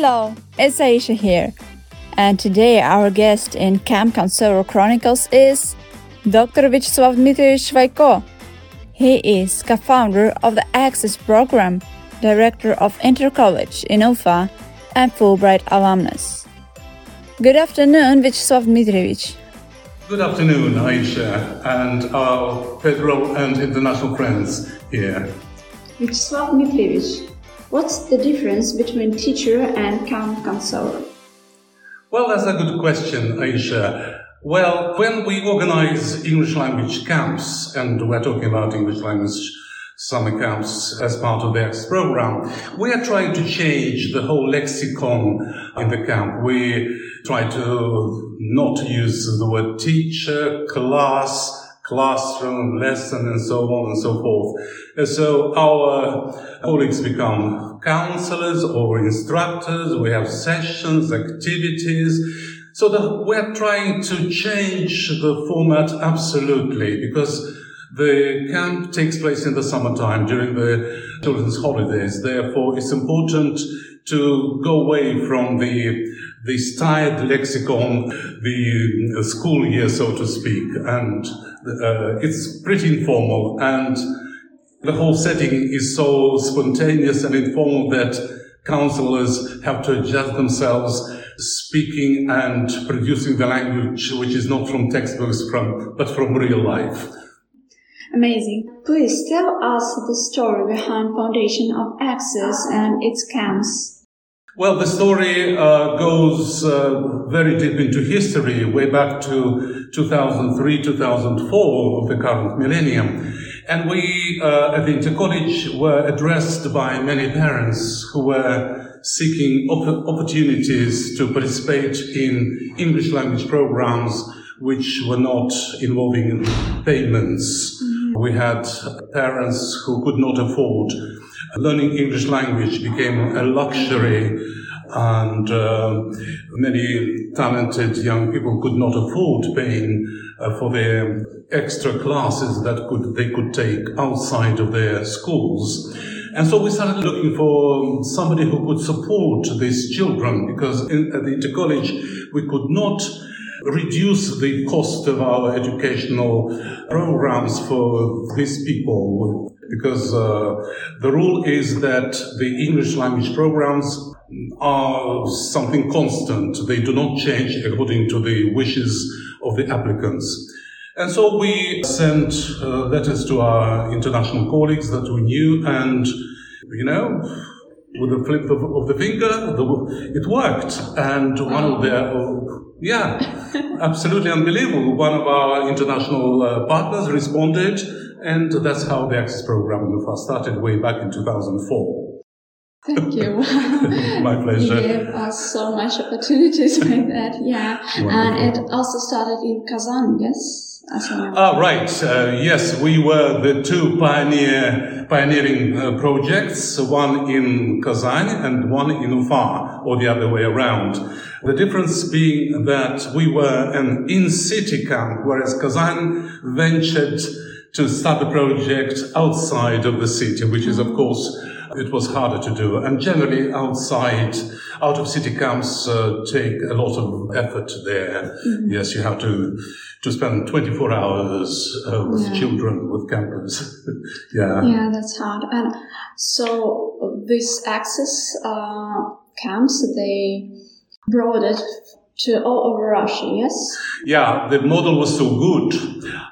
Hello, it's Aisha here. And today our guest in Camp Council Chronicles is Dr. Vyacheslav Dmitrievich Shvaiko. He is co-founder of the Access Program, Director of Intercollege in Ufa, and Fulbright alumnus. Good afternoon, Vyacheslav Dmitrievich. Good afternoon, Aisha, and our federal and international friends here. Vyacheslav Dmitrievich, what's the difference between teacher and camp counselor? Well, that's a good question, Aisha. Well, when we organize English language camps, and we're talking about English language summer camps as part of the Access program, we are trying to change the whole lexicon in the camp. We try to not use the word teacher, class, classroom, lesson, and so on and so forth. And so our colleagues become counselors or instructors. We have sessions, activities. So the, we're trying to change the format absolutely because the camp takes place in the summertime during the children's holidays. Therefore, it's important to go away from the the tired lexicon, the school year, so to speak, and uh, it's pretty informal and the whole setting is so spontaneous and informal that counselors have to adjust themselves speaking and producing the language which is not from textbooks from but from real life Amazing. Please tell us the story behind Foundation of Access and its camps. Well, the story uh, goes uh, very deep into history, way back to 2003, 2004 of the current millennium. And we uh, at the Intercollege were addressed by many parents who were seeking op- opportunities to participate in English language programs which were not involving payments. We had parents who could not afford. Learning English language became a luxury and uh, many talented young people could not afford paying uh, for their extra classes that could they could take outside of their schools. And so we started looking for somebody who could support these children because in, at the intercollege we could not reduce the cost of our educational programs for these people because uh, the rule is that the English language programs are something constant. They do not change according to the wishes of the applicants. And so we sent uh, letters to our international colleagues that we knew and, you know, with a flip of, of the finger, the, it worked. And one of their, yeah, absolutely unbelievable. One of our international uh, partners responded, and that's how the Access program in UFA started way back in 2004. Thank you. My pleasure. You gave us so much opportunities like that, yeah. Wonderful. And it also started in Kazan, yes? Ah, right. Uh, yes, we were the two pioneer, pioneering uh, projects, one in Kazan and one in Ufa, or the other way around. The difference being that we were an in-city camp, whereas Kazan ventured to start the project outside of the city, which is, of course, it was harder to do. And generally outside, out of city camps uh, take a lot of effort there. Mm-hmm. Yes, you have to, to spend 24 hours uh, with yeah. children, with campers. yeah. Yeah, that's hard. And so this access uh, camps, they brought it to all over Russia, yes? Yeah, the model was so good.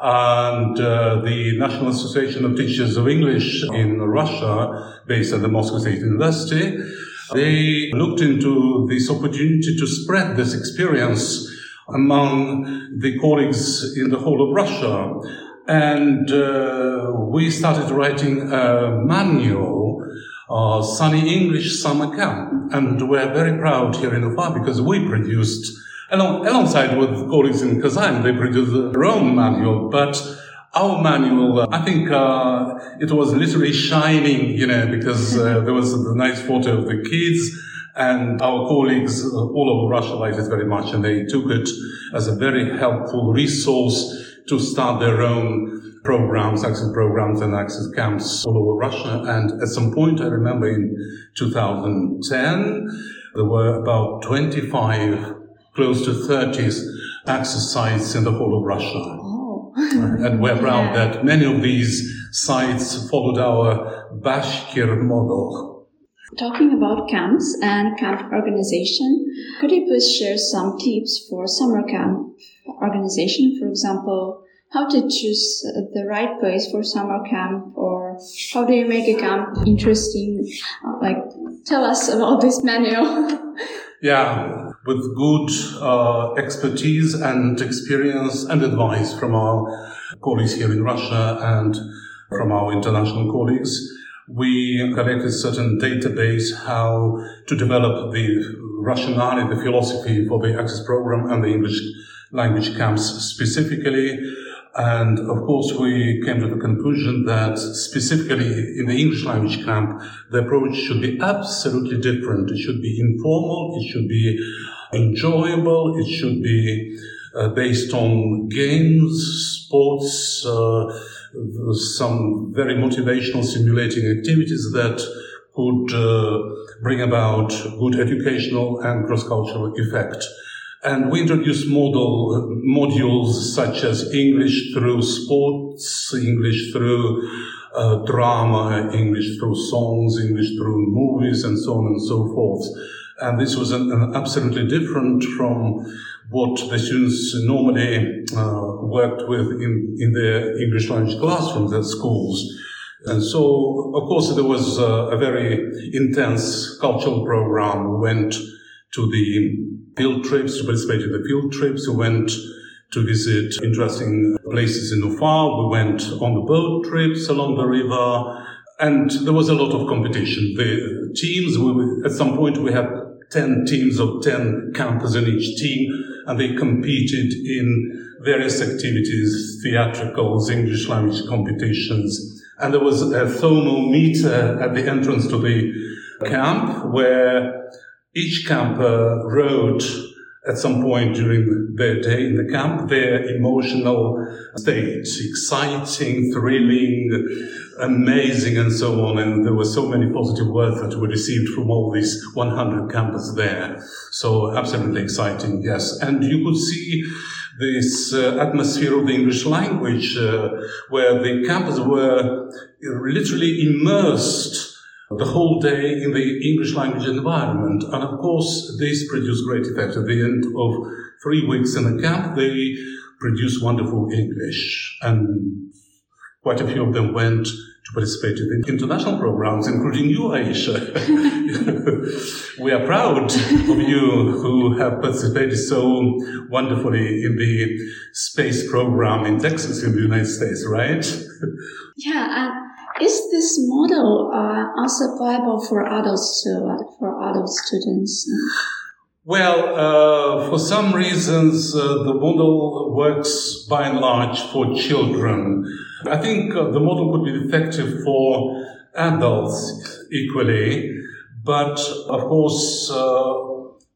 And uh, the National Association of Teachers of English in Russia, based at the Moscow State University, they looked into this opportunity to spread this experience among the colleagues in the whole of Russia. And uh, we started writing a manual uh, Sunny English Summer Camp. And we're very proud here in Ufa because we produced, along, alongside with colleagues in Kazan, they produced their own manual, but our manual, uh, I think uh, it was literally shining, you know, because uh, there was a nice photo of the kids and our colleagues uh, all over Russia liked it very much and they took it as a very helpful resource to start their own programs, access programs and access camps all over Russia. And at some point, I remember in 2010, there were about 25, close to 30 access sites in the whole of Russia. Oh. and we're proud Yeah. that many of these sites followed our Bashkir model. Talking about camps and camp organization, could you please share some tips for summer camp organization? For example, how to choose the right place for summer camp or how do you make a camp interesting? Uh, Like, tell us about this manual. Yeah, with good uh, expertise and experience and advice from our colleagues here in Russia and from our international colleagues. We collected certain database how to develop the rationale, the philosophy for the access program and the English language camps specifically. And of course, we came to the conclusion that specifically in the English language camp, the approach should be absolutely different. It should be informal. It should be enjoyable. It should be uh, based on games, sports, uh, some very motivational, stimulating activities that could uh, bring about good educational and cross-cultural effect. And we introduced model modules such as English through sports, English through uh, drama, English through songs, English through movies, and so on and so forth. And this was an, an absolutely different from what the students normally uh, worked with in, in their English language classrooms at schools. And so, of course, there was uh, a very intense cultural program. We went to the field trips, to participate in the field trips. We went to visit interesting places in Ufa. We went on the boat trips along the river. And there was a lot of competition. The teams, we, at some point, we had 10 teams of 10 campers in each team, and they competed in various activities, theatricals, English language competitions. And there was a thermometer at the entrance to the camp where each camper wrote at some point during their day in the camp their emotional state, exciting, thrilling, amazing, and so on. And there were so many positive words that were received from all these 100 campers there. So absolutely exciting, yes. And you could see this uh, atmosphere of the English language uh, where the campers were literally immersed the whole day in the English language environment. And of course, this produced great effect. At the end of three weeks in the camp, they produced wonderful English. And quite a few of them went to participate in international programs, including you, Aisha. we are proud of you who have participated so wonderfully in the space program in Texas in the United States, right? yeah, and is this model uh, also applicable for adults too, like for adult students? Well, uh, for some reasons, uh, the model works by and large for children. I think uh, the model could be effective for adults equally, but of course, uh,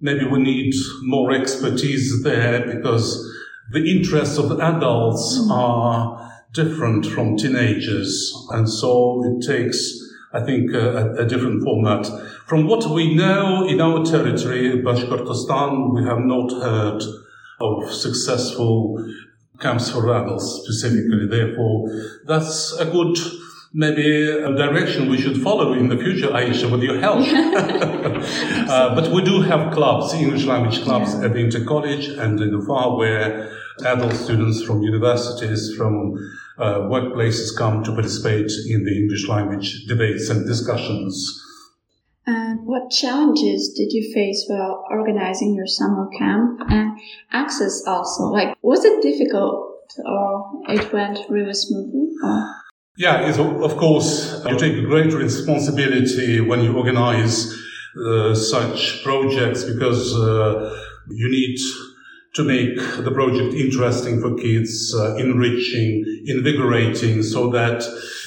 maybe we need more expertise there because the interests of adults are different from teenagers, and so it takes, I think, a, a different format. From what we know in our territory, Bashkortostan, we have not heard of successful camps for adults specifically. Therefore, that's a good maybe a direction we should follow in the future, Aisha, with your help. uh, but we do have clubs, English language clubs at the Inter College and in Ufa, where adult students from universities, from uh, workplaces come to participate in the English language debates and discussions. And what challenges did you face while organizing your summer camp and access also? Like, was it difficult or it went really smoothly? Or? Yeah, it's, of course, you take a great responsibility when you organize uh, such projects because uh, you need to make the project interesting for kids, uh, enriching, invigorating, so that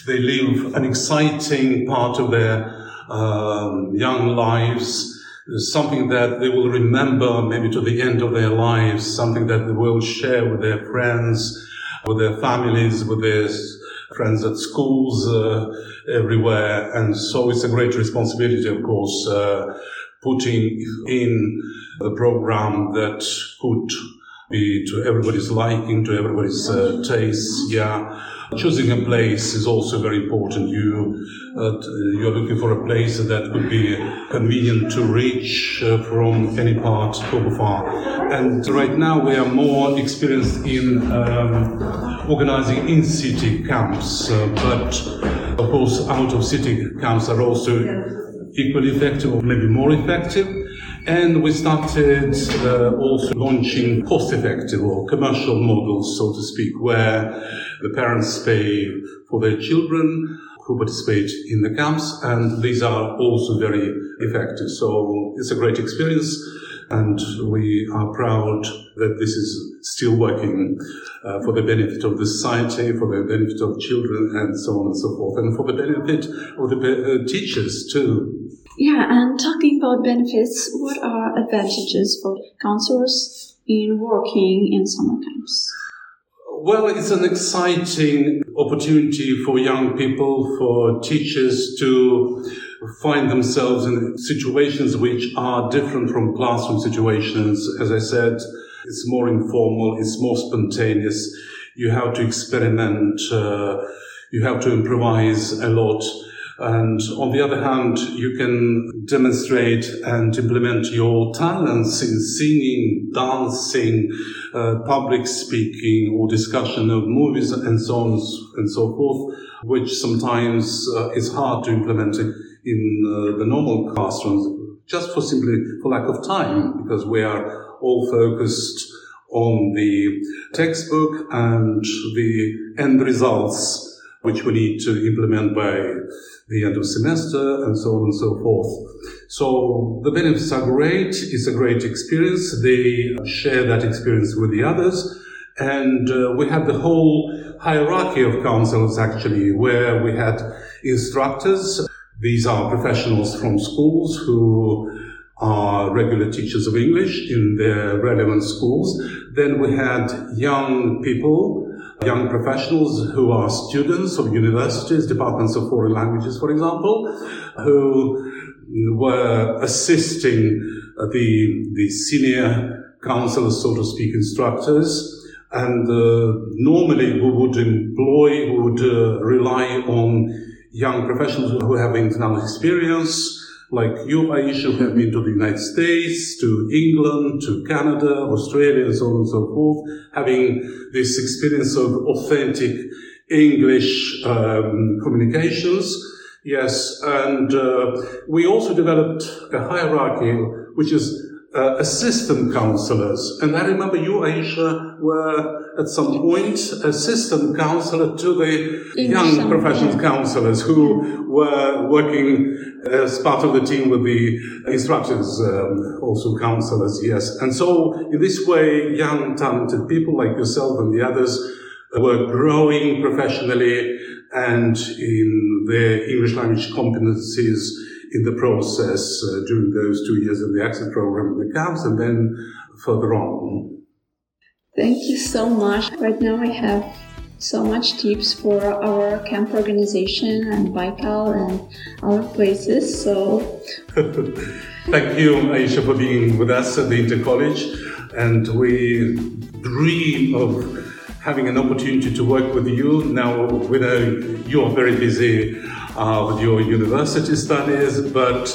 they live an exciting part of their um, young lives, something that they will remember maybe to the end of their lives, something that they will share with their friends, with their families, with their friends at schools, uh, everywhere. And so it's a great responsibility, of course, uh, putting in a program that could be to everybody's liking, to everybody's uh, taste. Yeah. Choosing a place is also very important. You uh, you're looking for a place that could be convenient to reach uh, from any part of Ufa. And right now we are more experienced in um, organizing in-city camps, uh, but of course out of city camps are also equally effective or maybe more effective. And we started uh, also launching cost effective or commercial models, so to speak, where the parents pay for their children who participate in the camps, and these are also very effective. So it's a great experience, and we are proud that this is still working uh, for the benefit of the society, for the benefit of children, and so on and so forth, and for the benefit of the uh, teachers too. Yeah, and talking about benefits, what are advantages for counselors in working in summer camps? Well, it's an exciting opportunity for young people, for teachers to find themselves in situations which are different from classroom situations. As I said, it's more informal, it's more spontaneous. You have to experiment, uh, you have to improvise a lot. And on the other hand, you can demonstrate and implement your talents in singing, dancing, uh, public speaking, or discussion of movies and so on and so forth, which sometimes uh, is hard to implement in uh, the normal classrooms, just for simply for lack of time, because we are all focused on the textbook and the end results which we need to implement by the end of semester and so on and so forth. So the benefits are great. It's a great experience. They share that experience with the others. And uh, we had the whole hierarchy of counselors actually, where we had instructors. These are professionals from schools who are regular teachers of English in their relevant schools. Then we had young people young professionals who are students of universities, departments of foreign languages, for example, who were assisting the, the senior counselors, so to speak, instructors. And uh, normally we would employ, we would uh, rely on young professionals who have international experience, like you, Aisha, who have been to the United States, to England, to Canada, Australia, and so on and so forth, having this experience of authentic English um, communications. Yes, and uh, we also developed a hierarchy, which is uh, assistant counselors. And I remember you, Aisha, were at some point assistant counselor to the young professional yeah. counselors who were working as part of the team with the instructors, um, also counselors, yes. And so in this way, young, talented people like yourself and the others were growing professionally and in their English language competencies in the process uh, during those two years of the access program in the camps and then further on. Thank you so much. Right now I have so much tips for our camp organization and Baikal and other places. So thank you, Aisha, for being with us at the Inter College. And we dream of having an opportunity to work with you. Now, we know you're very busy uh, with your university studies, but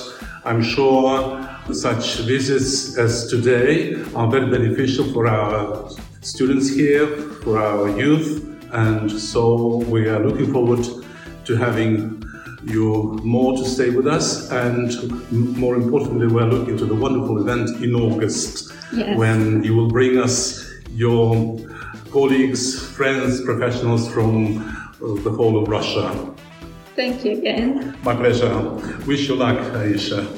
I'm sure such visits as today are very beneficial for our students here, for our youth, and so we are looking forward to having you more to stay with us, and more importantly, we're looking to the wonderful event in August yes. when you will bring us your colleagues, friends, professionals from the whole of Russia. Thank you again. My pleasure. Wish you luck, Aisha.